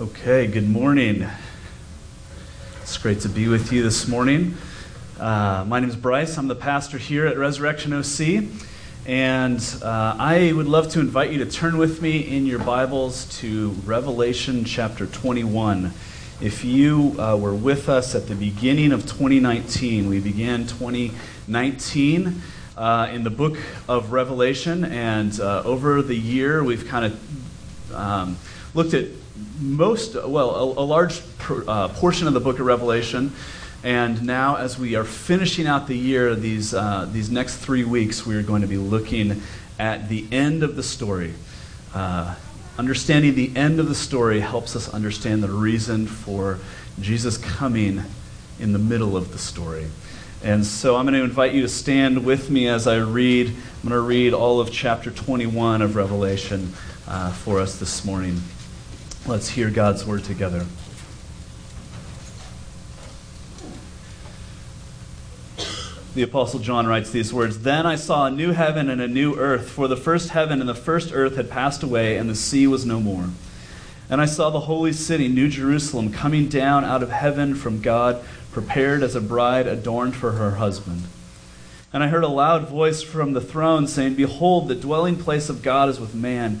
Okay, good morning. It's great to be with you this morning. Uh, my name is Bryce. I'm the pastor here at Resurrection OC. And uh, I would love to invite you to turn with me in your Bibles to Revelation chapter 21. If you uh, were with us at the beginning of 2019, we began 2019 uh, in the book of Revelation, and uh, over the year we've kind of um, looked at most, well, a, a large uh, portion of the book of Revelation. And now, as we are finishing out the year, these, uh, these next three weeks, we are going to be looking at the end of the story. Uh, understanding the end of the story helps us understand the reason for Jesus coming in the middle of the story. And so I'm going to invite you to stand with me as I read. I'm going to read all of chapter 21 of Revelation uh, for us this morning. Let's hear God's word together. The Apostle John writes these words Then I saw a new heaven and a new earth, for the first heaven and the first earth had passed away, and the sea was no more. And I saw the holy city, New Jerusalem, coming down out of heaven from God, prepared as a bride adorned for her husband. And I heard a loud voice from the throne saying, Behold, the dwelling place of God is with man.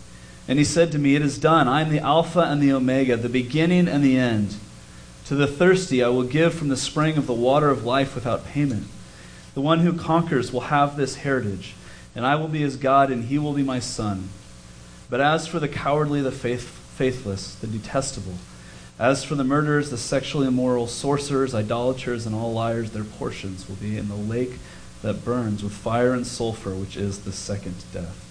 And he said to me, It is done. I am the Alpha and the Omega, the beginning and the end. To the thirsty I will give from the spring of the water of life without payment. The one who conquers will have this heritage and I will be his God, and he will be my son. But as for the cowardly, the faith, faithless, the detestable, as for the murderers, the sexually immoral, sorcerers, idolaters, and all liars, their portions will be in the lake that burns with fire and sulfur, which is the second death.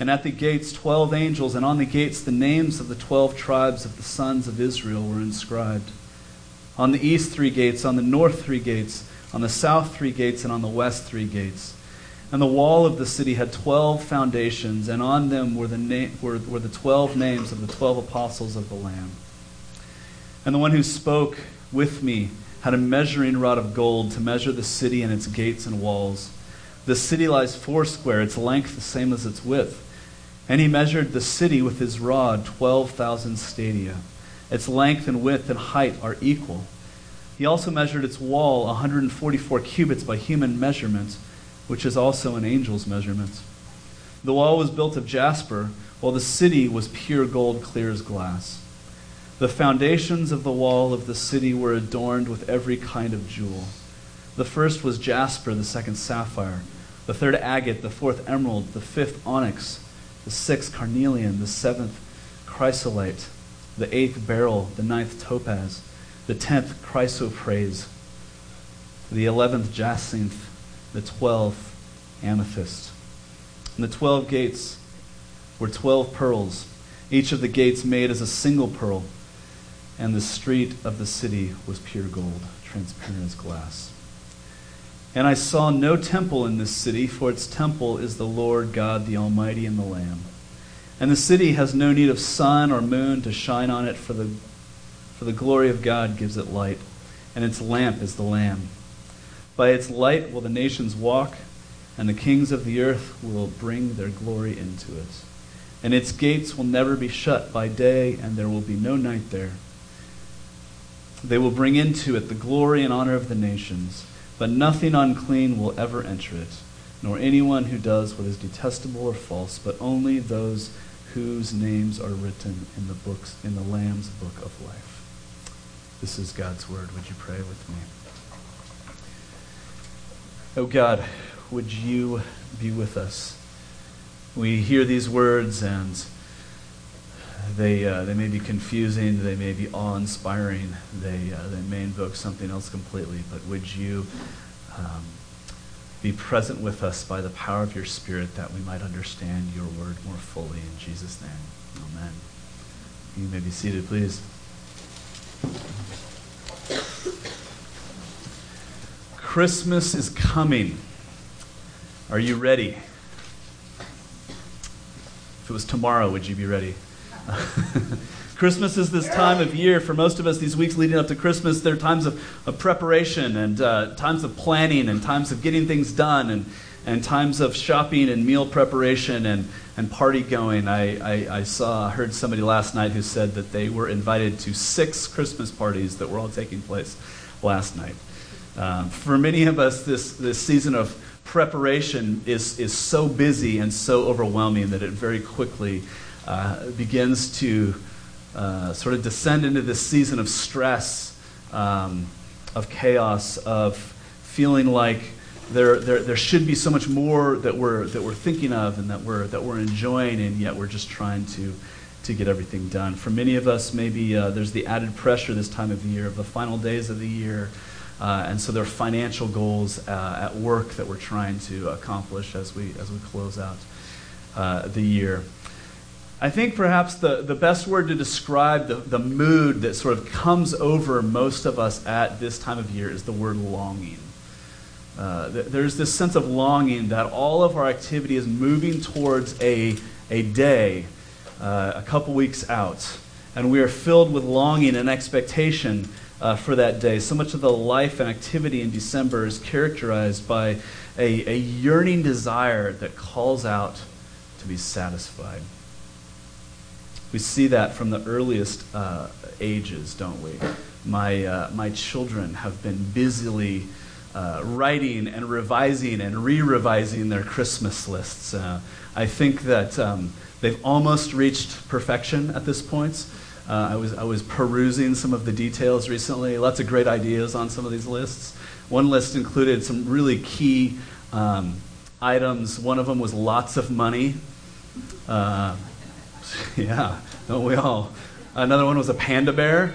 and at the gates twelve angels, and on the gates the names of the twelve tribes of the sons of Israel were inscribed. On the east three gates, on the north three gates, on the south three gates, and on the west three gates. And the wall of the city had twelve foundations, and on them were the, na- were, were the twelve names of the twelve apostles of the Lamb. And the one who spoke with me had a measuring rod of gold to measure the city and its gates and walls. The city lies foursquare, its length the same as its width. And he measured the city with his rod, 12,000 stadia. Its length and width and height are equal. He also measured its wall 144 cubits by human measurement, which is also an angel's measurement. The wall was built of jasper, while the city was pure gold, clear as glass. The foundations of the wall of the city were adorned with every kind of jewel. The first was jasper, the second sapphire, the third agate, the fourth emerald, the fifth onyx, the sixth carnelian, the seventh chrysolite, the eighth beryl, the ninth topaz the tenth chrysoprase, the eleventh jacinth, the twelfth amethyst. And the twelve gates were twelve pearls, each of the gates made as a single pearl, and the street of the city was pure gold, transparent as glass. And I saw no temple in this city, for its temple is the Lord God, the Almighty, and the Lamb. And the city has no need of sun or moon to shine on it, for the for the glory of God gives it light, and its lamp is the Lamb. By its light will the nations walk, and the kings of the earth will bring their glory into it. And its gates will never be shut by day, and there will be no night there. They will bring into it the glory and honor of the nations, but nothing unclean will ever enter it, nor anyone who does what is detestable or false, but only those whose names are written in the books in the Lamb's book of life. This is God's word. Would you pray with me? Oh God, would you be with us? We hear these words and they, uh, they may be confusing, they may be awe inspiring, they, uh, they may invoke something else completely, but would you um, be present with us by the power of your Spirit that we might understand your word more fully? In Jesus' name, amen. You may be seated, please. Christmas is coming. Are you ready? If it was tomorrow, would you be ready? Christmas is this time of year. For most of us, these weeks leading up to Christmas, they're times of, of preparation and uh, times of planning and times of getting things done and, and times of shopping and meal preparation and, and party going. I, I, I saw, heard somebody last night who said that they were invited to six Christmas parties that were all taking place last night. Um, for many of us, this, this season of preparation is, is so busy and so overwhelming that it very quickly uh, begins to uh, sort of descend into this season of stress, um, of chaos, of feeling like there, there, there should be so much more that we're, that we're thinking of and that we're, that we're enjoying, and yet we're just trying to, to get everything done. For many of us, maybe uh, there's the added pressure this time of the year, of the final days of the year. Uh, and so there are financial goals uh, at work that we're trying to accomplish as we, as we close out uh, the year. I think perhaps the, the best word to describe the, the mood that sort of comes over most of us at this time of year is the word longing. Uh, there's this sense of longing that all of our activity is moving towards a, a day, uh, a couple weeks out. And we are filled with longing and expectation uh, for that day. So much of the life and activity in December is characterized by a, a yearning desire that calls out to be satisfied. We see that from the earliest uh, ages, don't we? My, uh, my children have been busily uh, writing and revising and re revising their Christmas lists. Uh, I think that um, they've almost reached perfection at this point. Uh, I, was, I was perusing some of the details recently. Lots of great ideas on some of these lists. One list included some really key um, items. One of them was lots of money. Uh, yeah, don't we all? Another one was a panda bear,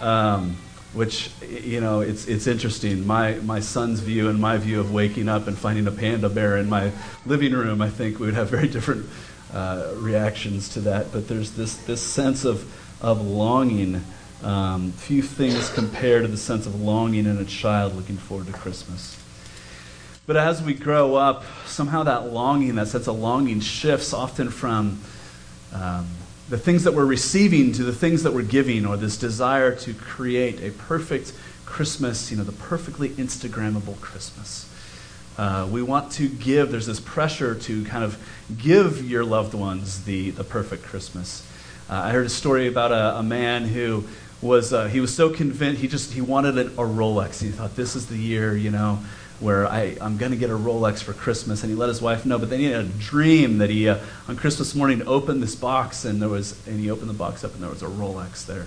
um, which, you know, it's, it's interesting. My, my son's view and my view of waking up and finding a panda bear in my living room, I think we would have very different uh, reactions to that. But there's this, this sense of, of longing. Um, few things compare to the sense of longing in a child looking forward to Christmas. But as we grow up, somehow that longing, that sense of longing, shifts often from um, the things that we're receiving to the things that we're giving, or this desire to create a perfect Christmas, you know, the perfectly Instagrammable Christmas. Uh, we want to give, there's this pressure to kind of give your loved ones the, the perfect Christmas. Uh, I heard a story about a, a man who was, uh, he was so convinced, he just, he wanted a, a Rolex. He thought, this is the year, you know, where I, I'm going to get a Rolex for Christmas. And he let his wife know. But then he had a dream that he, uh, on Christmas morning, opened this box and there was, and he opened the box up and there was a Rolex there.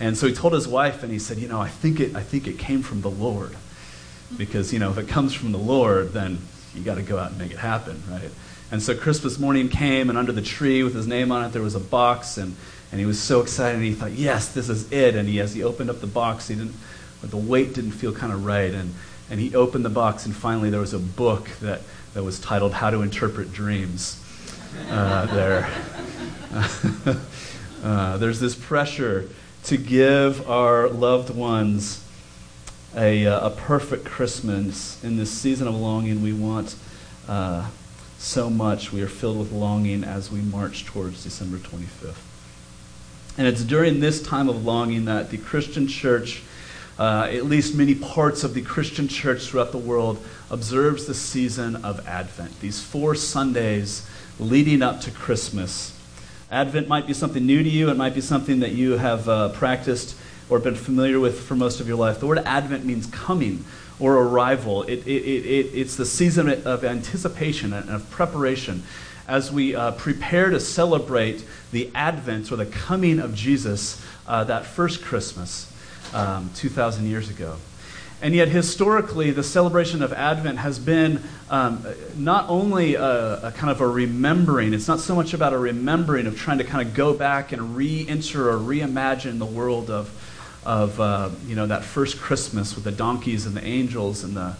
And so he told his wife and he said, you know, I think it, I think it came from the Lord. Because, you know, if it comes from the Lord, then you got to go out and make it happen, right? And so Christmas morning came, and under the tree with his name on it, there was a box, and, and he was so excited. And he thought, yes, this is it. And he, as he opened up the box, he didn't, the weight didn't feel kind of right. And, and he opened the box, and finally there was a book that, that was titled How to Interpret Dreams uh, there. uh, there's this pressure to give our loved ones a, uh, a perfect Christmas. In this season of longing, we want uh, so much. We are filled with longing as we march towards December 25th. And it's during this time of longing that the Christian church uh, at least many parts of the Christian church throughout the world, observes the season of Advent. These four Sundays leading up to Christmas. Advent might be something new to you, it might be something that you have uh, practiced or been familiar with for most of your life. The word Advent means coming or arrival. It, it, it, it's the season of anticipation and of preparation as we uh, prepare to celebrate the advent or the coming of Jesus uh, that first Christmas um, 2,000 years ago. And yet, historically, the celebration of Advent has been um, not only a, a, kind of a remembering, it's not so much about a remembering of trying to kind of go back and re enter or reimagine the world of, of uh, you know, that first Christmas with the donkeys and the angels and the,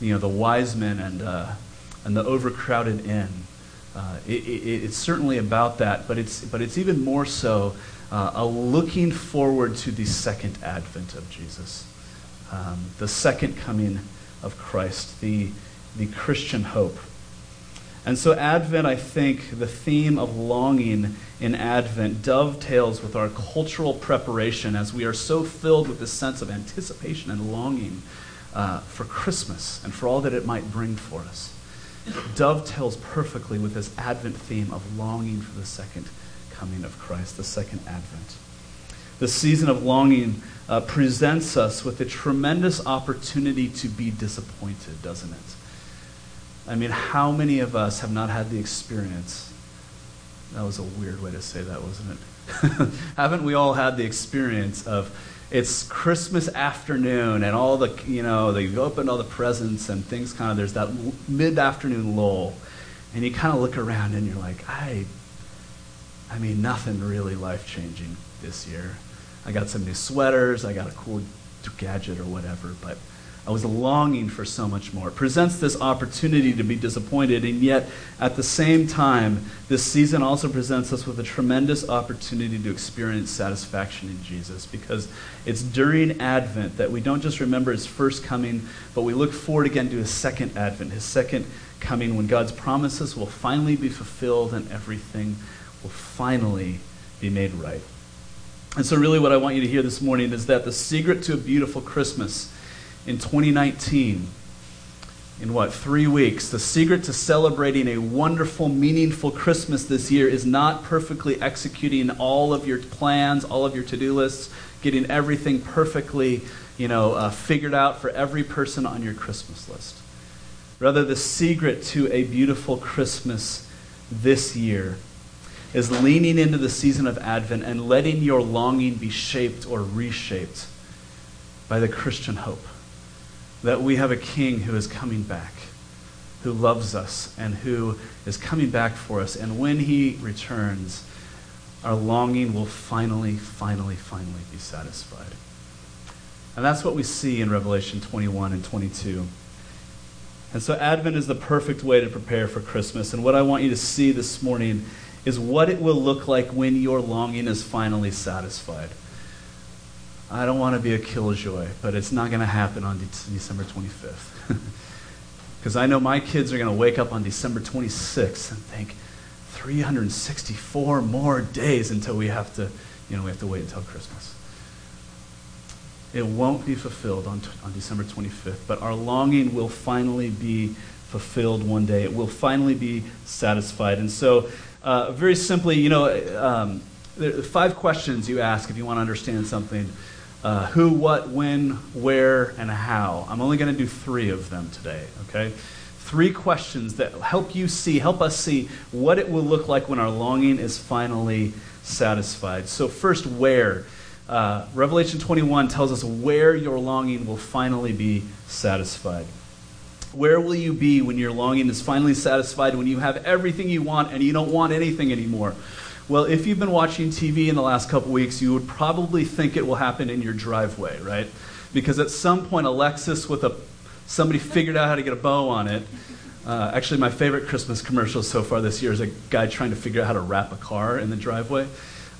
you know, the wise men and, uh, and the overcrowded inn. Uh, it, it, it's certainly about that, but it's, but it's even more so uh, a looking forward to the second advent of Jesus um, the second coming of Christ, the, the Christian hope. And so, Advent, I think, the theme of longing in Advent dovetails with our cultural preparation as we are so filled with this sense of anticipation and longing uh, for Christmas and for all that it might bring for us. Dovetails perfectly with this Advent theme of longing for the second coming of Christ, the second Advent. The season of longing uh, presents us with a tremendous opportunity to be disappointed, doesn't it? I mean, how many of us have not had the experience? That was a weird way to say that, wasn't it? Haven't we all had the experience of it's Christmas afternoon and all the, you know, they've opened all the presents and things kind of, there's that mid afternoon lull. And you kind of look around and you're like, I, I mean, nothing really life changing this year. I got some new sweaters, I got a cool gadget or whatever, but I was longing for so much more. It presents this opportunity to be disappointed, and yet at the same time, this season also presents us with a tremendous opportunity to experience satisfaction in Jesus because it's during Advent that we don't just remember his first coming, but we look forward again to his second Advent, his second coming when God's promises will finally be fulfilled and everything will finally be made right. And so, really, what I want you to hear this morning is that the secret to a beautiful Christmas in 2019, in what, three weeks, the secret to celebrating a wonderful, meaningful Christmas this year is not perfectly executing all of your plans, all of your to do lists, getting everything perfectly you know, uh, figured out for every person on your Christmas list. Rather, the secret to a beautiful Christmas this year is leaning into the season of Advent and letting your longing be shaped or reshaped by the Christian hope that we have a king who is coming back, who loves us, and who is coming back for us. And when he returns, our longing will finally, finally, finally be satisfied. And that's what we see in Revelation 21 and 22. And so Advent is the perfect way to prepare for Christmas. And what I want you to see this morning is what it will look like when your longing is finally satisfied. I don't want to be a killjoy, but it's not going to happen on De- December 25th. Because I know my kids are going to wake up on December 26th and think, 364 more days until we have to, you know, we have to wait until Christmas. It won't be fulfilled on, on December 25th, but our longing will finally be fulfilled one day. It will finally be satisfied. And so uh, very simply, you know, um, there are five questions you ask if you want to understand something uh, who, what, when, where, and how. I'm only going to do three of them today, okay? Three questions that help you see, help us see what it will look like when our longing is finally satisfied. So, first, where? Uh, Revelation 21 tells us where your longing will finally be satisfied. Where will you be when your longing is finally satisfied, when you have everything you want and you don't want anything anymore? Well, if you've been watching TV in the last couple weeks, you would probably think it will happen in your driveway, right? Because at some point, a Lexus with a somebody figured out how to get a bow on it. Uh, actually, my favorite Christmas commercial so far this year is a guy trying to figure out how to wrap a car in the driveway.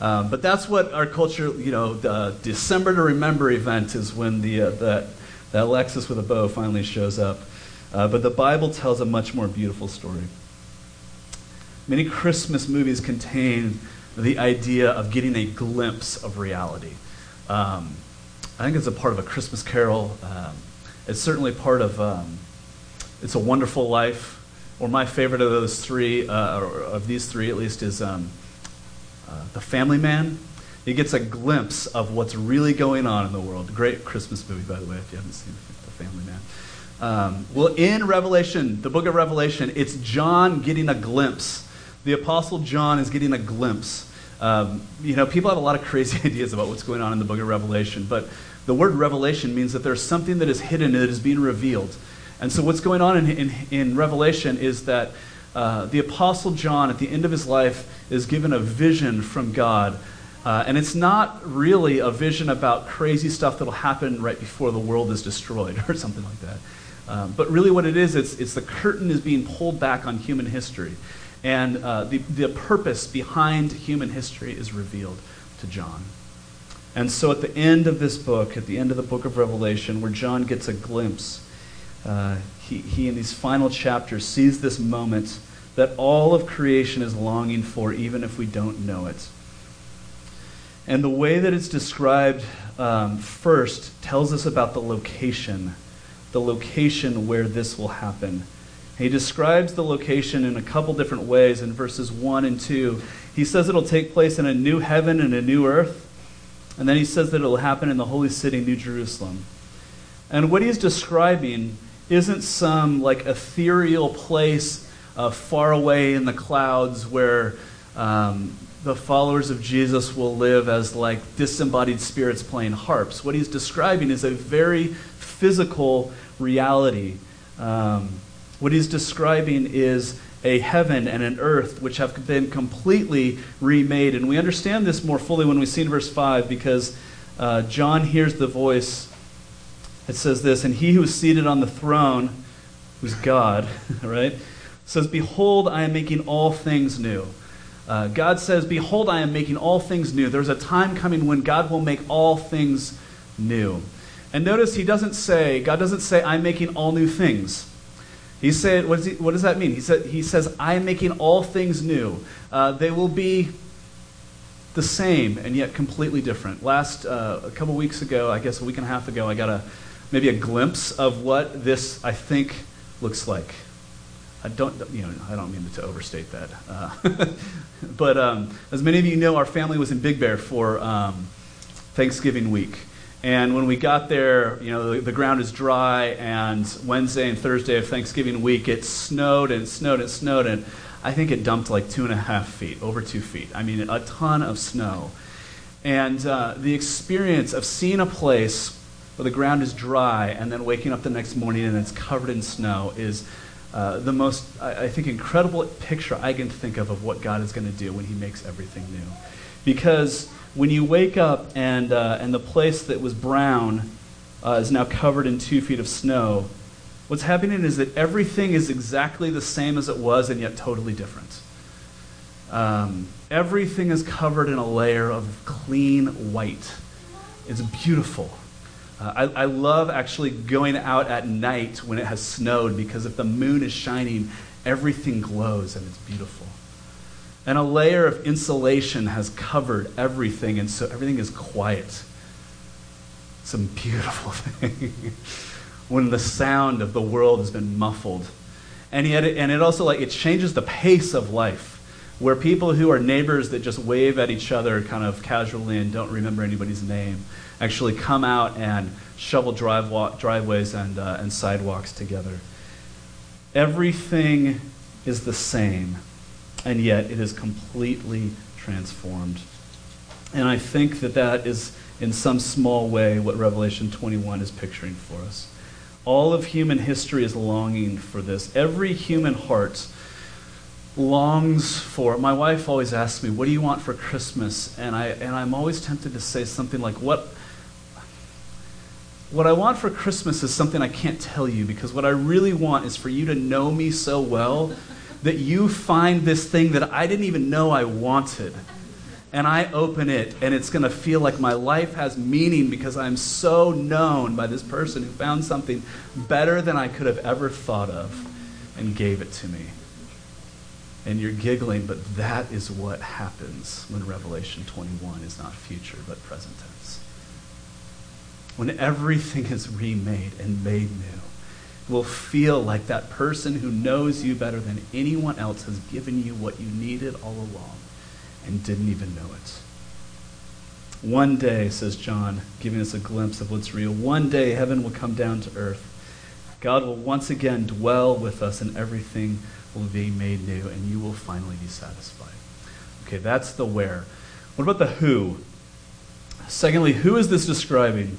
Um, but that's what our culture, you know, the December to Remember event is when the, uh, that a Lexus with a bow finally shows up. Uh, but the Bible tells a much more beautiful story. Many Christmas movies contain the idea of getting a glimpse of reality. Um, I think it's a part of a Christmas carol. Um, it's certainly part of um, It's a Wonderful Life, or my favorite of those three, uh, or of these three at least, is um, uh, The Family Man. He gets a glimpse of what's really going on in the world. Great Christmas movie, by the way, if you haven't seen The Family Man. Um, well, in Revelation, the book of Revelation, it's John getting a glimpse. The Apostle John is getting a glimpse. Um, you know, people have a lot of crazy ideas about what's going on in the book of Revelation, but The word revelation means that there's something that is hidden that is being revealed. And so, what's going on in, in, in Revelation is that uh, the Apostle John, at the end of his life, is given a vision from God. Uh, and it's not really a vision about crazy stuff that'll happen right before the world is destroyed or something like that. Um, but really, what it is, it's, it's the curtain is being pulled back on human history. And uh, the, the purpose behind human history is revealed to John. And so at the end of this book, at the end of the book of Revelation, where John gets a glimpse, uh, he, he, in these final chapters, sees this moment that all of creation is longing for, even if we don't know it. And the way that it's described um, first tells us about the location, the location where this will happen. He describes the location in a couple different ways in verses 1 and 2. He says it'll take place in a new heaven and a new earth. And then he says that it'll happen in the holy city, New Jerusalem. And what he's describing isn't some like ethereal place uh, far away in the clouds where um, the followers of Jesus will live as like disembodied spirits playing harps. What he's describing is a very physical reality. Um, what he's describing is a heaven and an earth which have been completely remade. And we understand this more fully when we see in verse 5 because uh, John hears the voice. It says this, and he who is seated on the throne, who's God, right, says, Behold, I am making all things new. Uh, God says, Behold, I am making all things new. There's a time coming when God will make all things new. And notice he doesn't say, God doesn't say, I'm making all new things. He said, what, he, what does that mean? He, said, he says, I am making all things new. Uh, they will be the same and yet completely different. Last, uh, a couple weeks ago, I guess a week and a half ago, I got a maybe a glimpse of what this, I think, looks like. I don't, you know, I don't mean to overstate that. Uh, but um, as many of you know, our family was in Big Bear for um, Thanksgiving week. And when we got there, you know, the, the, ground is dry, and Wednesday and Thursday of Thanksgiving week, it snowed and snowed and snowed, and I think it dumped like two and a half feet, over two feet. I mean, a ton of snow. And uh, the experience of seeing a place where the ground is dry and then waking up the next morning and it's covered in snow is uh, the most, I, I, think, incredible picture I can think of of what God is going to do when He makes everything new. Because when you wake up and, uh, and the place that was brown uh, is now covered in two feet of snow, what's happening is that everything is exactly the same as it was and yet totally different. Um, everything is covered in a layer of clean white. It's beautiful. Uh, I, I love actually going out at night when it has snowed because if the moon is shining, everything glows and it's beautiful. And a layer of insulation has covered everything, and so everything is quiet. Some beautiful thing. when the sound of the world has been muffled. And yet, it, and it also like it changes the pace of life where people who are neighbors that just wave at each other kind of casually and don't remember anybody's name actually come out and shovel drive walk, driveways and, uh, and sidewalks together. Everything is the same, and yet it is completely transformed. And I think that that is, in some small way, what Revelation 21 is picturing for us. All of human history is longing for this. Every human heart longs for. It. My wife always asks me, "What do you want for Christmas?" And I and I'm always tempted to say something like, "What what I want for Christmas is something I can't tell you because what I really want is for you to know me so well that you find this thing that I didn't even know I wanted. And I open it, and it's going to feel like my life has meaning because I'm so known by this person who found something better than I could have ever thought of and gave it to me. And you're giggling, but that is what happens when Revelation 21 is not future but present tense when everything is remade and made new, will feel like that person who knows you better than anyone else has given you what you needed all along and didn't even know it. One day, says John, giving us a glimpse of what's real, one day heaven will come down to earth. God will once again dwell with us and everything will be made new and you will finally be satisfied. Okay, that's the where. What about the who? Secondly, who is this describing?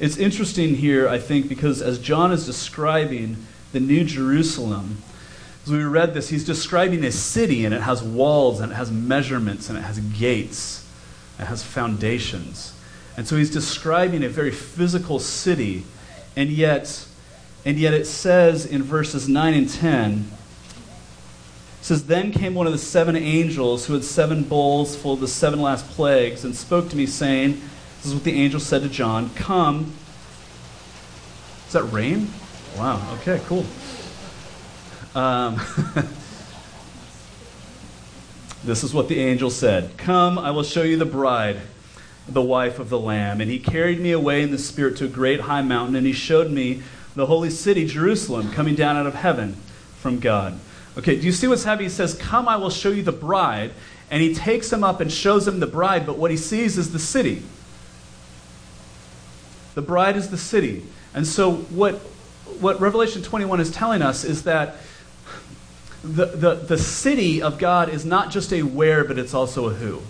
It's interesting here, I think, because as John is describing the New Jerusalem, as we read this, he's describing a city and it has walls and it has measurements and it has gates, it has foundations. And so he's describing a very physical city, and yet, and yet it says in verses 9 and 10, it says, Then came one of the seven angels who had seven bowls full of the seven last plagues and spoke to me, saying, This is what the angel said to John, Come. Is that rain? Wow, okay, cool. Um, this is what the angel said Come, I will show you the bride, the wife of the Lamb. And he carried me away in the Spirit to a great high mountain, and he showed me the holy city, Jerusalem, coming down out of heaven from God. Okay, do you see what's happening? He says, Come, I will show you the bride. And he takes him up and shows him the bride, but what he sees is the city. The bride is the city. And so, what, what Revelation 21 is telling us is that the, the, the city of God is not just a where, but it's also a who.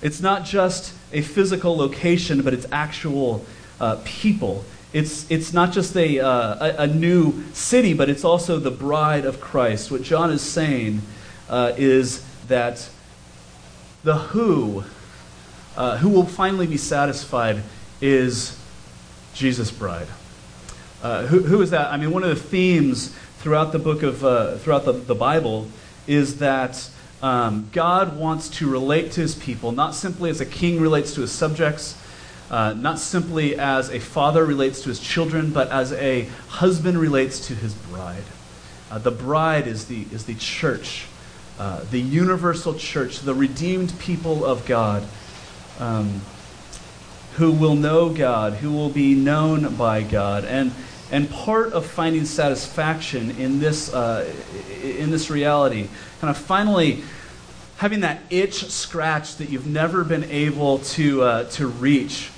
It's not just a physical location, but it's actual uh, people. It's, it's not just a, uh, a, a, new city, but it's also the bride of Christ. What John is saying uh, is that the who, uh, who will finally be satisfied, is Jesus' bride. Uh, who, who is that? I mean, one of the themes throughout the book of, uh, throughout the, the Bible is that um, God wants to relate to his people, not simply as a king relates to his subjects, uh, not simply as a father relates to his children, but as a husband relates to his bride. Uh, the bride is the, is the church, uh, the universal church, the redeemed people of God. Um, who will know God, who will be known by God. And and part of finding satisfaction in this, uh, in this reality, kind of finally having that itch scratch that you've never been able to, uh, to reach,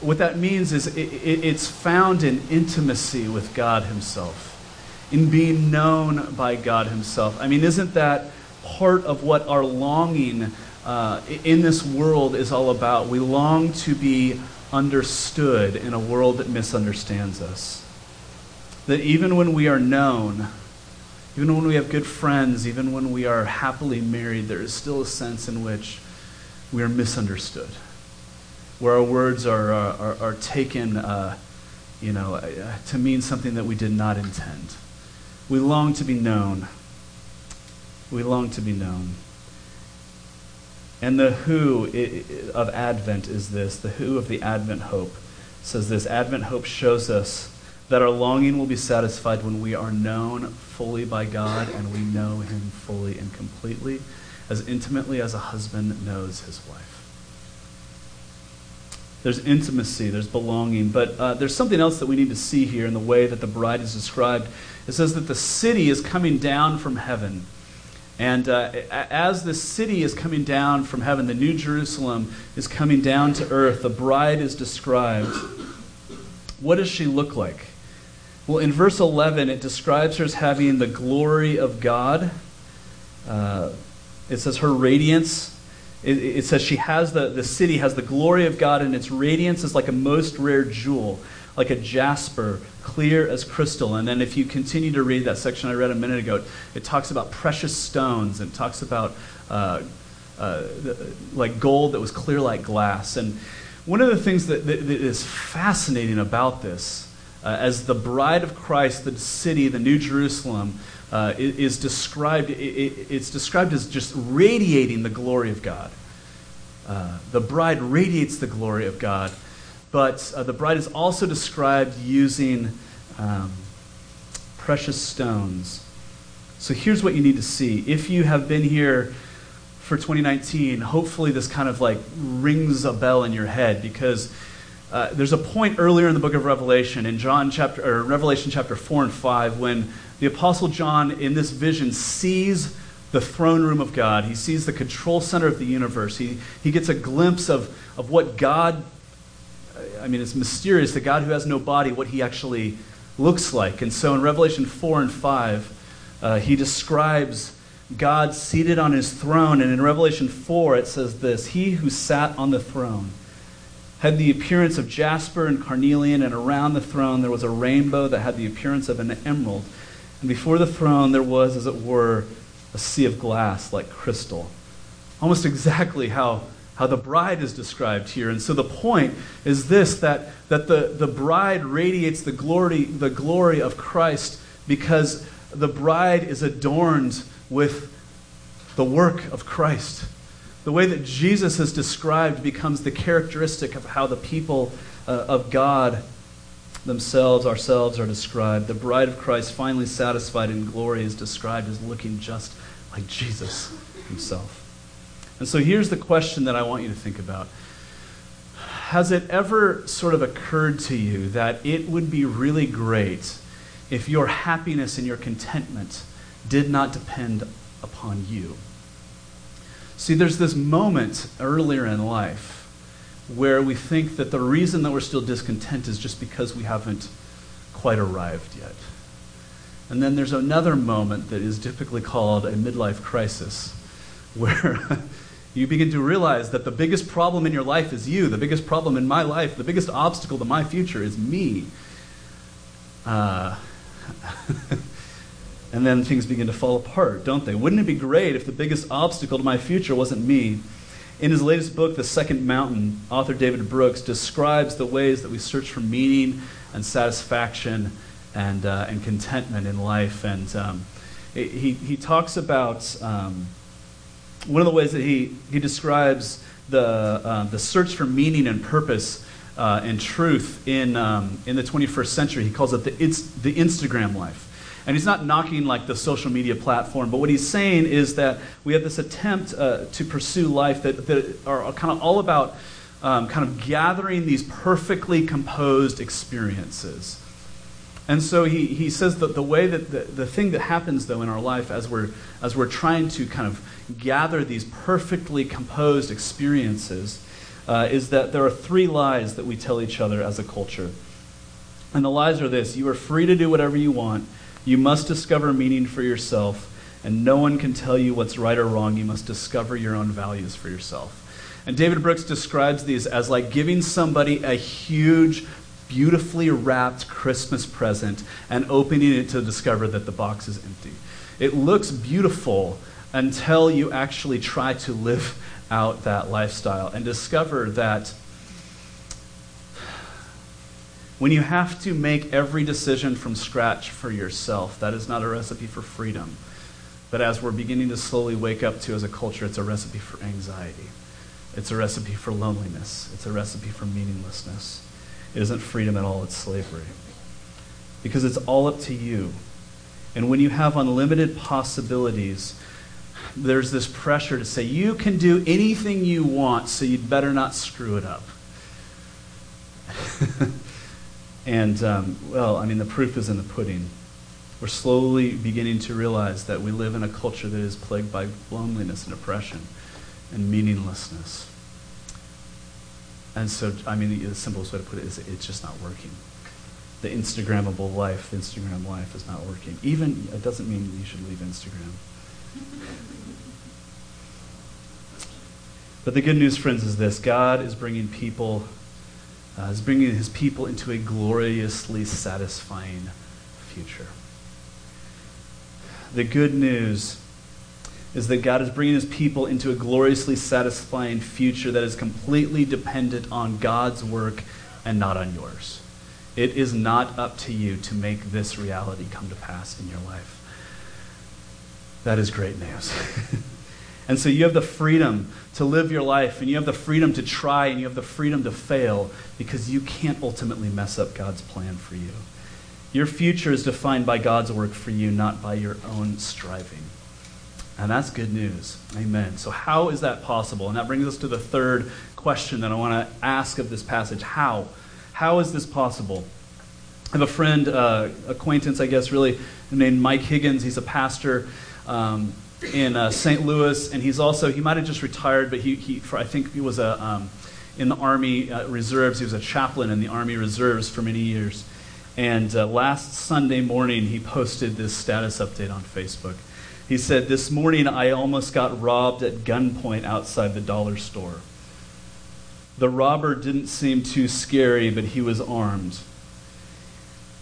what that means is it, it, it's found in intimacy with God Himself, in being known by God Himself. I mean, isn't that part of what our longing uh, in this world is all about? We long to be understood in a world that misunderstands us that even when we are known, even when we have good friends, even when we are happily married, there is still a sense in which we are misunderstood, where our words are, are, are taken uh, you know, uh, to mean something that we did not intend. We long to be known. We long to be known. And the who of Advent is this the who of the Advent hope says this Advent hope shows us that our longing will be satisfied when we are known fully by God and we know Him fully and completely, as intimately as a husband knows his wife. There's intimacy, there's belonging, but uh, there's something else that we need to see here in the way that the bride is described. It says that the city is coming down from heaven. And uh, as the city is coming down from heaven, the New Jerusalem is coming down to earth, the bride is described. What does she look like? Well, in verse 11, it describes her as having the glory of God. Uh, it says her radiance. It, it, says she has the, the city has the glory of God, and its radiance is like a most rare jewel, like a jasper, clear as crystal. And then if you continue to read that section I read a minute ago, it talks about precious stones and talks about uh, uh, the, like gold that was clear like glass. And one of the things that, that, that is fascinating about this uh, as the bride of Christ, the city, the New Jerusalem, uh, is, described, it, it's described as just radiating the glory of God. Uh, the bride radiates the glory of God, but uh, the bride is also described using um, precious stones. So here's what you need to see. If you have been here for 2019, hopefully this kind of like rings a bell in your head because uh, there's a point earlier in the book of Revelation, in John chapter or Revelation chapter four and five, when the apostle John, in this vision, sees the throne room of God. He sees the control center of the universe. He he gets a glimpse of of what God. I mean, it's mysterious. The God who has no body, what he actually looks like. And so, in Revelation four and five, uh, he describes God seated on his throne. And in Revelation 4, it says this He who sat on the throne had the appearance of jasper and carnelian, and around the throne there was a rainbow that had the appearance of an emerald. And before the throne there was, as it were, a sea of glass like crystal. Almost exactly how, how the bride is described here. And so the point is this that, that the, the bride radiates the glory, the glory of Christ because the bride is adorned with the work of Christ. The way that Jesus is described becomes the characteristic of how the people uh, of God themselves, ourselves, are described. The bride of Christ, finally satisfied in glory, is described as looking just like Jesus himself. And so here's the question that I want you to think about. Has it ever sort of occurred to you that it would be really great if your happiness and your contentment did not depend upon you? See, there's this moment earlier in life where we think that the reason that we're still discontent is just because we haven't quite arrived yet. And then there's another moment that is typically called a midlife crisis, where you begin to realize that the biggest problem in your life is you. The biggest problem in my life, the biggest obstacle to my future is me. Uh, and then things begin to fall apart, don't they? Wouldn't it be great if the biggest obstacle to my future wasn't me? In his latest book, The Second Mountain, author David Brooks describes the ways that we search for meaning and satisfaction and, uh, and contentment in life. And um, he, he talks about um, one of the ways that he, he describes the, uh, the search for meaning and purpose uh, and truth in, um, in the 21st century. He calls it the, the Instagram life. And he's not knocking like the social media platform, but what he's saying is that we have this attempt uh, to pursue life that, that are kind of all about um, kind of gathering these perfectly composed experiences. And so he, he says that the way that the, the thing that happens though in our life as we're as we're trying to kind of gather these perfectly composed experiences uh, is that there are three lies that we tell each other as a culture. And the lies are this you are free to do whatever you want, you must discover meaning for yourself, and no one can tell you what's right or wrong. You must discover your own values for yourself. And David Brooks describes these as like giving somebody a huge, beautifully wrapped Christmas present and opening it to discover that the box is empty. It looks beautiful until you actually try to live out that lifestyle and discover that when you have to make every decision from scratch for yourself, that is not a recipe for freedom. But as we're beginning to slowly wake up to as a culture, it's a recipe for anxiety. It's a recipe for loneliness. It's a recipe for meaninglessness. It isn't freedom at all, it's slavery. Because it's all up to you. And when you have unlimited possibilities, there's this pressure to say, you can do anything you want, so you'd better not screw it up. And, um, well, I mean, the proof is in the pudding. We're slowly beginning to realize that we live in a culture that is plagued by loneliness and oppression and meaninglessness. And so, I mean, the simplest way to put it is it's just not working. The Instagrammable life, the Instagram life is not working. Even, it doesn't mean you should leave Instagram. But the good news, friends, is this God is bringing people uh, is bringing his people into a gloriously satisfying future. The good news is that God is bringing his people into a gloriously satisfying future that is completely dependent on God's work and not on yours. It is not up to you to make this reality come to pass in your life. That is great news. And so you have the freedom to live your life, and you have the freedom to try, and you have the freedom to fail because you can't ultimately mess up God's plan for you. Your future is defined by God's work for you, not by your own striving. And that's good news. Amen. So, how is that possible? And that brings us to the third question that I want to ask of this passage. How? How is this possible? I have a friend, uh, acquaintance, I guess, really, named Mike Higgins. He's a pastor. Um, in uh, St. Louis, and he's also he might have just retired, but he, he for, I think he was a um, in the Army uh, Reserves. He was a chaplain in the Army Reserves for many years. And uh, last Sunday morning, he posted this status update on Facebook. He said, "This morning I almost got robbed at gunpoint outside the dollar store." The robber didn't seem too scary, but he was armed.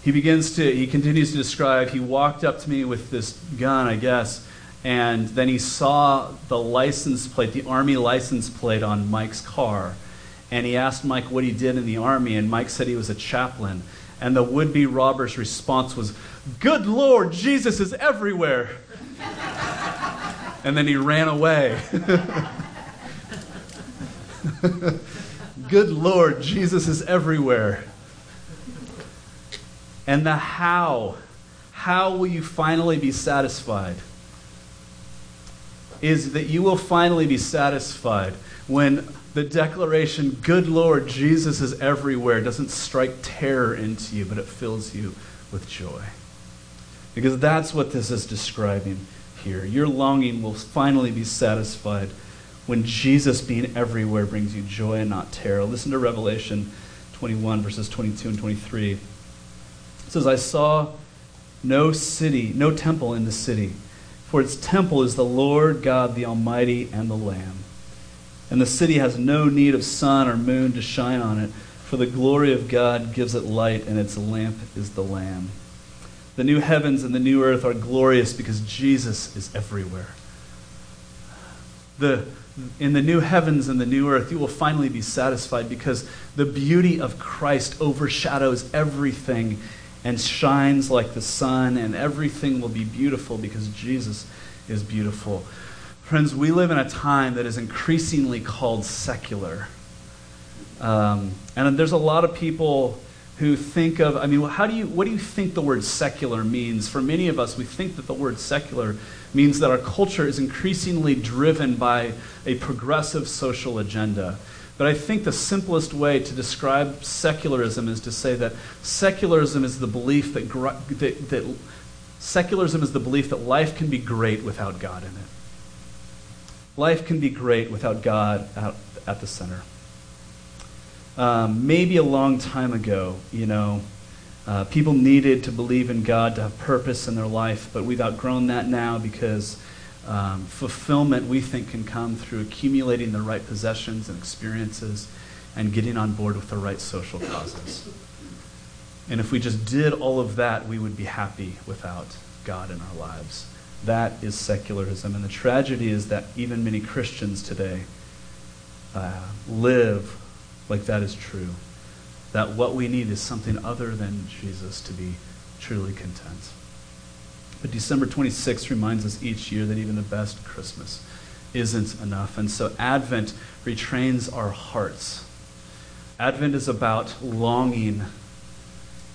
He begins to, he continues to describe, he walked up to me with this gun, I guess, and then he saw the license plate, the army license plate on Mike's car. And he asked Mike what he did in the army, and Mike said he was a chaplain. And the would be robber's response was, Good Lord, Jesus is everywhere. and then he ran away. Good Lord, Jesus is everywhere. And the how, how will you finally be satisfied? Is that you will finally be satisfied when the declaration, Good Lord, Jesus is everywhere, doesn't strike terror into you, but it fills you with joy. Because that's what this is describing here. Your longing will finally be satisfied when Jesus being everywhere brings you joy and not terror. Listen to Revelation 21, verses 22 and 23. It says, I saw no city, no temple in the city, for its temple is the Lord God, the Almighty, and the Lamb. And the city has no need of sun or moon to shine on it, for the glory of God gives it light, and its lamp is the Lamb. The new heavens and the new earth are glorious because Jesus is everywhere. The, in the new heavens and the new earth, you will finally be satisfied because the beauty of Christ overshadows everything and shines like the sun, and everything will be beautiful because Jesus is beautiful. Friends, we live in a time that is increasingly called secular. Um, and there's a lot of people who think of, I mean, how do you, what do you think the word secular means? For many of us, we think that the word secular means that our culture is increasingly driven by a progressive social agenda. But I think the simplest way to describe secularism is to say that secularism is the belief that, that, that secularism is the belief that life can be great without God in it. Life can be great without God at, at the center um, maybe a long time ago, you know, uh, people needed to believe in God to have purpose in their life, but we've outgrown that now because um, fulfillment, we think, can come through accumulating the right possessions and experiences and getting on board with the right social causes. And if we just did all of that, we would be happy without God in our lives. That is secularism. And the tragedy is that even many Christians today uh, live like that is true. That what we need is something other than Jesus to be truly content. But December 26th reminds us each year that even the best Christmas isn't enough. And so Advent retrains our hearts. Advent is about longing,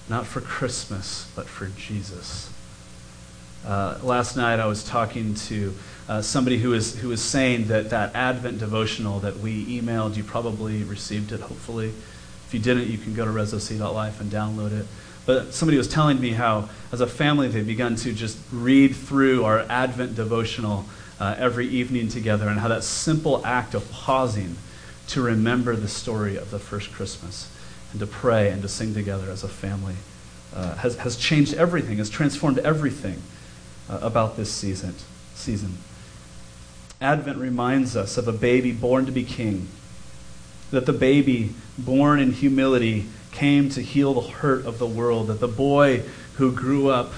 not for Christmas, but for Jesus. Uh, last night I was talking to uh, somebody who was, who was saying that that Advent devotional that we emailed, you probably received it, hopefully. If you didn't, you can go to resoc.life and download it. But somebody was telling me how, as a family, they've begun to just read through our Advent devotional uh, every evening together, and how that simple act of pausing to remember the story of the first Christmas and to pray and to sing together as a family uh, has, has changed everything, has transformed everything uh, about this season. season. Advent reminds us of a baby born to be king, that the baby born in humility came to heal the hurt of the world, that the boy who grew up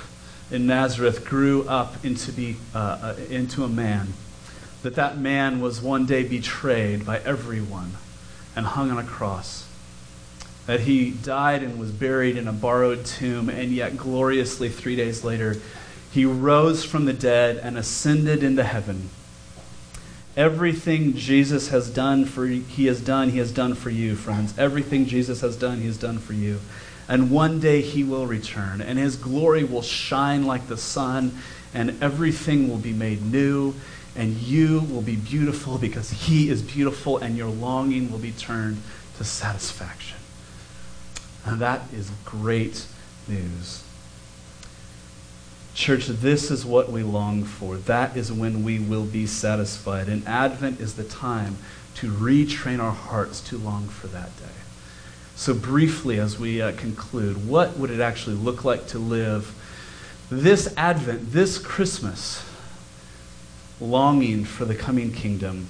in Nazareth grew up into, be, uh, uh, into a man, that that man was one day betrayed by everyone and hung on a cross, that he died and was buried in a borrowed tomb, and yet gloriously three days later, he rose from the dead and ascended into heaven Everything Jesus has done for he has done, he has done for you, friends. Everything Jesus has done, he has done for you. And one day he will return, and his glory will shine like the sun, and everything will be made new, and you will be beautiful because he is beautiful, and your longing will be turned to satisfaction. And that is great news. Church, this is what we long for. That is when we will be satisfied. And Advent is the time to retrain our hearts to long for that day. So, briefly, as we uh, conclude, what would it actually look like to live this Advent, this Christmas, longing for the coming kingdom?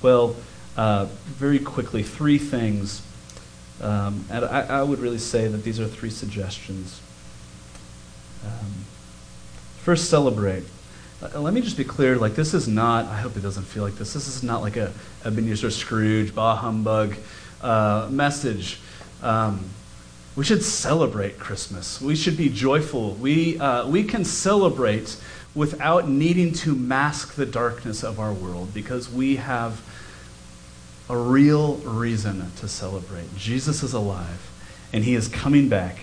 Well, uh, very quickly three things. Um, and I, I, would really say that these are three suggestions. Um, first, celebrate. Uh, let me just be clear like, this is not, I hope it doesn't feel like this, this is not like a Ebenezer Scrooge, bah humbug uh, message. Um, we should celebrate Christmas. We should be joyful. We, uh, we can celebrate without needing to mask the darkness of our world because we have a real reason to celebrate. Jesus is alive and he is coming back.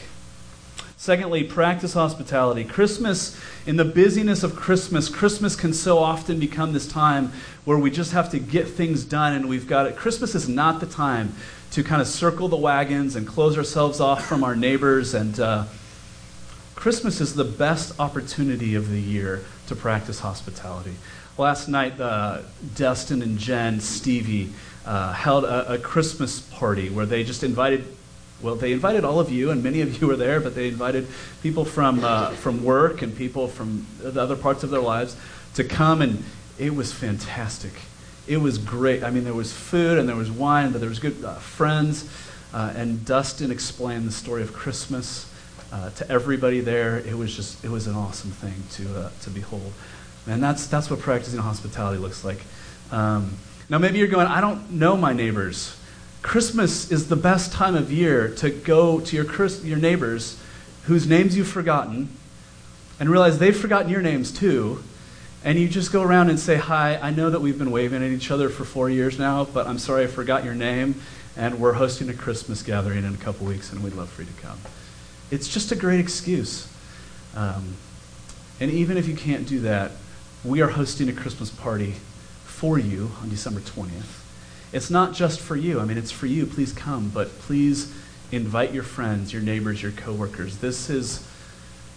Secondly, practice hospitality. Christmas, in the busyness of Christmas, Christmas can so often become this time where we just have to get things done and we've got it. Christmas is not the time to kind of circle the wagons and close ourselves off from our neighbors. And uh, Christmas is the best opportunity of the year to practice hospitality. Last night, uh, Destin and Jen, Stevie, uh, held a, a Christmas party where they just invited well, they invited all of you, and many of you were there, but they invited people from, uh, from work and people from the other parts of their lives to come, and it was fantastic. It was great. I mean, there was food and there was wine, but there was good uh, friends. Uh, and Dustin explained the story of Christmas uh, to everybody there. It was just, it was an awesome thing to, uh, to behold. And that's, that's what practicing hospitality looks like. Um, now, maybe you're going, I don't know my neighbors. Christmas is the best time of year to go to your, your neighbors whose names you've forgotten and realize they've forgotten your names too. And you just go around and say, Hi, I know that we've been waving at each other for four years now, but I'm sorry I forgot your name. And we're hosting a Christmas gathering in a couple weeks, and we'd love for you to come. It's just a great excuse. Um, and even if you can't do that, we are hosting a Christmas party for you on December 20th. It's not just for you. I mean, it's for you. Please come, but please invite your friends, your neighbors, your coworkers. This is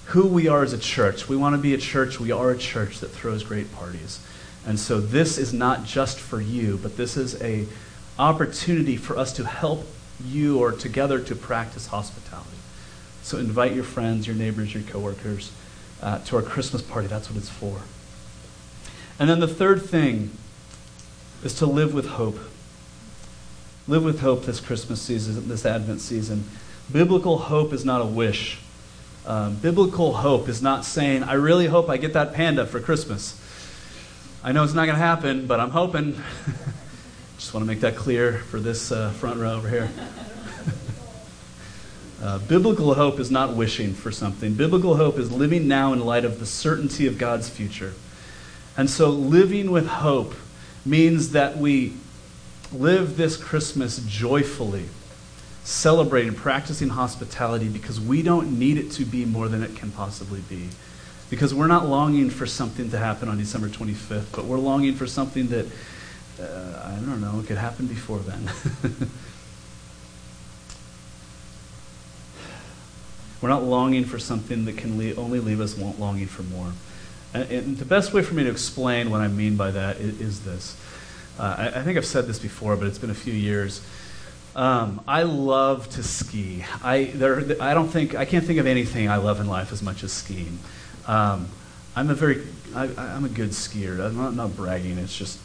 who we are as a church. We want to be a church. We are a church that throws great parties. And so this is not just for you, but this is a opportunity for us to help you or together to practice hospitality. So invite your friends, your neighbors, your coworkers uh, to our Christmas party. That's what it's for. And then the third thing is to live with hope. Live with hope this Christmas season, this Advent season. Biblical hope is not a wish. Um, biblical hope is not saying, I really hope I get that panda for Christmas. I know it's not going to happen, but I'm hoping. Just want to make that clear for this uh, front row over here. uh, biblical hope is not wishing for something. Biblical hope is living now in light of the certainty of God's future. And so, living with hope means that we live this Christmas joyfully, celebrating, practicing hospitality because we don't need it to be more than it can possibly be. Because we're not longing for something to happen on December 25th, but we're longing for something that, uh, I don't know, could happen before then. we're not longing for something that can le- only leave us longing for more. And, and, the best way for me to explain what I mean by that is, is this uh, I, I, think I've said this before, but it's been a few years. Um, I love to ski. I, there, I don't think, I can't think of anything I love in life as much as skiing. Um, I'm a very, I, am a good skier. I'm not, not bragging. It's just,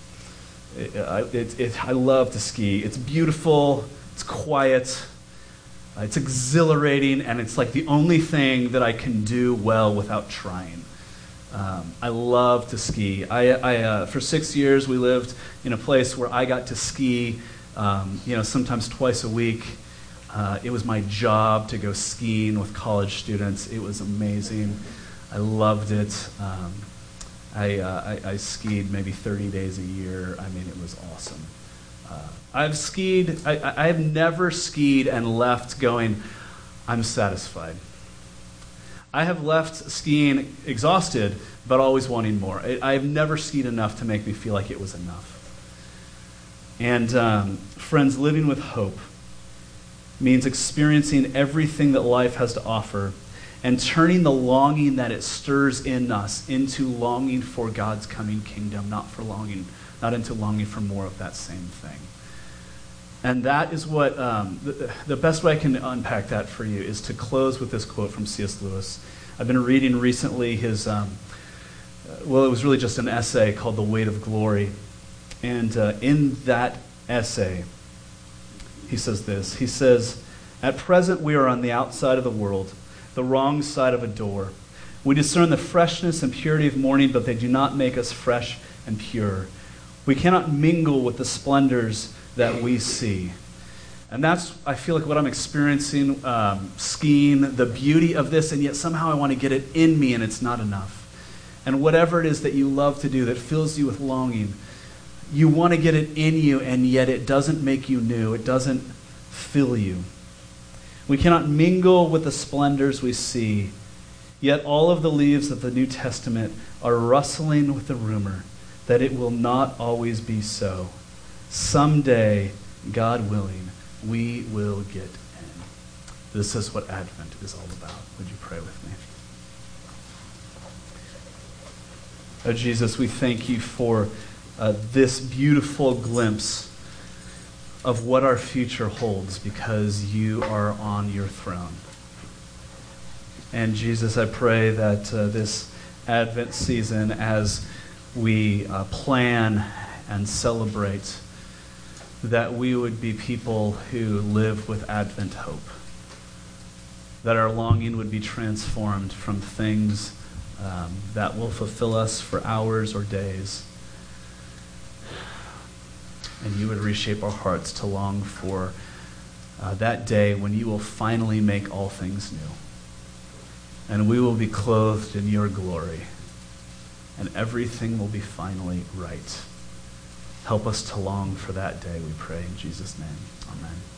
it, it, it, I love to ski. It's beautiful. It's quiet. It's exhilarating, and it's like the only thing that I can do well without trying. Um, I love to ski. I, I uh, for six years, we lived in a place where I got to ski, um, you know, sometimes twice a week. Uh, it was my job to go skiing with college students. It was amazing. I loved it. Um, I, uh, I, I, skied maybe 30 days a year. I mean, it was awesome. Uh, I've skied, I, I have never skied and left going, I'm satisfied. I have left skiing exhausted, but always wanting more. I have never skied enough to make me feel like it was enough. And um, friends, living with hope means experiencing everything that life has to offer and turning the longing that it stirs in us into longing for God's coming kingdom, not for longing, not into longing for more of that same thing. And that is what, um, the, the best way I can unpack that for you is to close with this quote from C.S. Lewis. I've been reading recently his, um, well, it was really just an essay called The Weight of Glory. And uh, in that essay. He says this He says, At present, we are on the outside of the world, the wrong side of a door. We discern the freshness and purity of morning, but they do not make us fresh and pure. We cannot mingle with the splendors that we see. And that's, I feel like, what I'm experiencing um, skiing, the beauty of this, and yet somehow I want to get it in me, and it's not enough. And whatever it is that you love to do that fills you with longing, you want to get it in you, and yet it doesn't make you new, it doesn't fill you. We cannot mingle with the splendors we see, yet all of the leaves of the New Testament are rustling with the rumor that it will not always be so. Someday, God willing, we will get in. This is what Advent is all about. Would you pray with me? Oh, Jesus, we thank you for uh, this beautiful glimpse of what our future holds because you are on your throne. And Jesus, I pray that uh, this Advent season, as we uh, plan and celebrate, that we would be people who live with Advent hope. That our longing would be transformed from things um, that will fulfill us for hours or days. And you would reshape our hearts to long for uh, that day when you will finally make all things new. And we will be clothed in your glory. And everything will be finally right. Help us to long for that day, we pray in Jesus' name. Amen.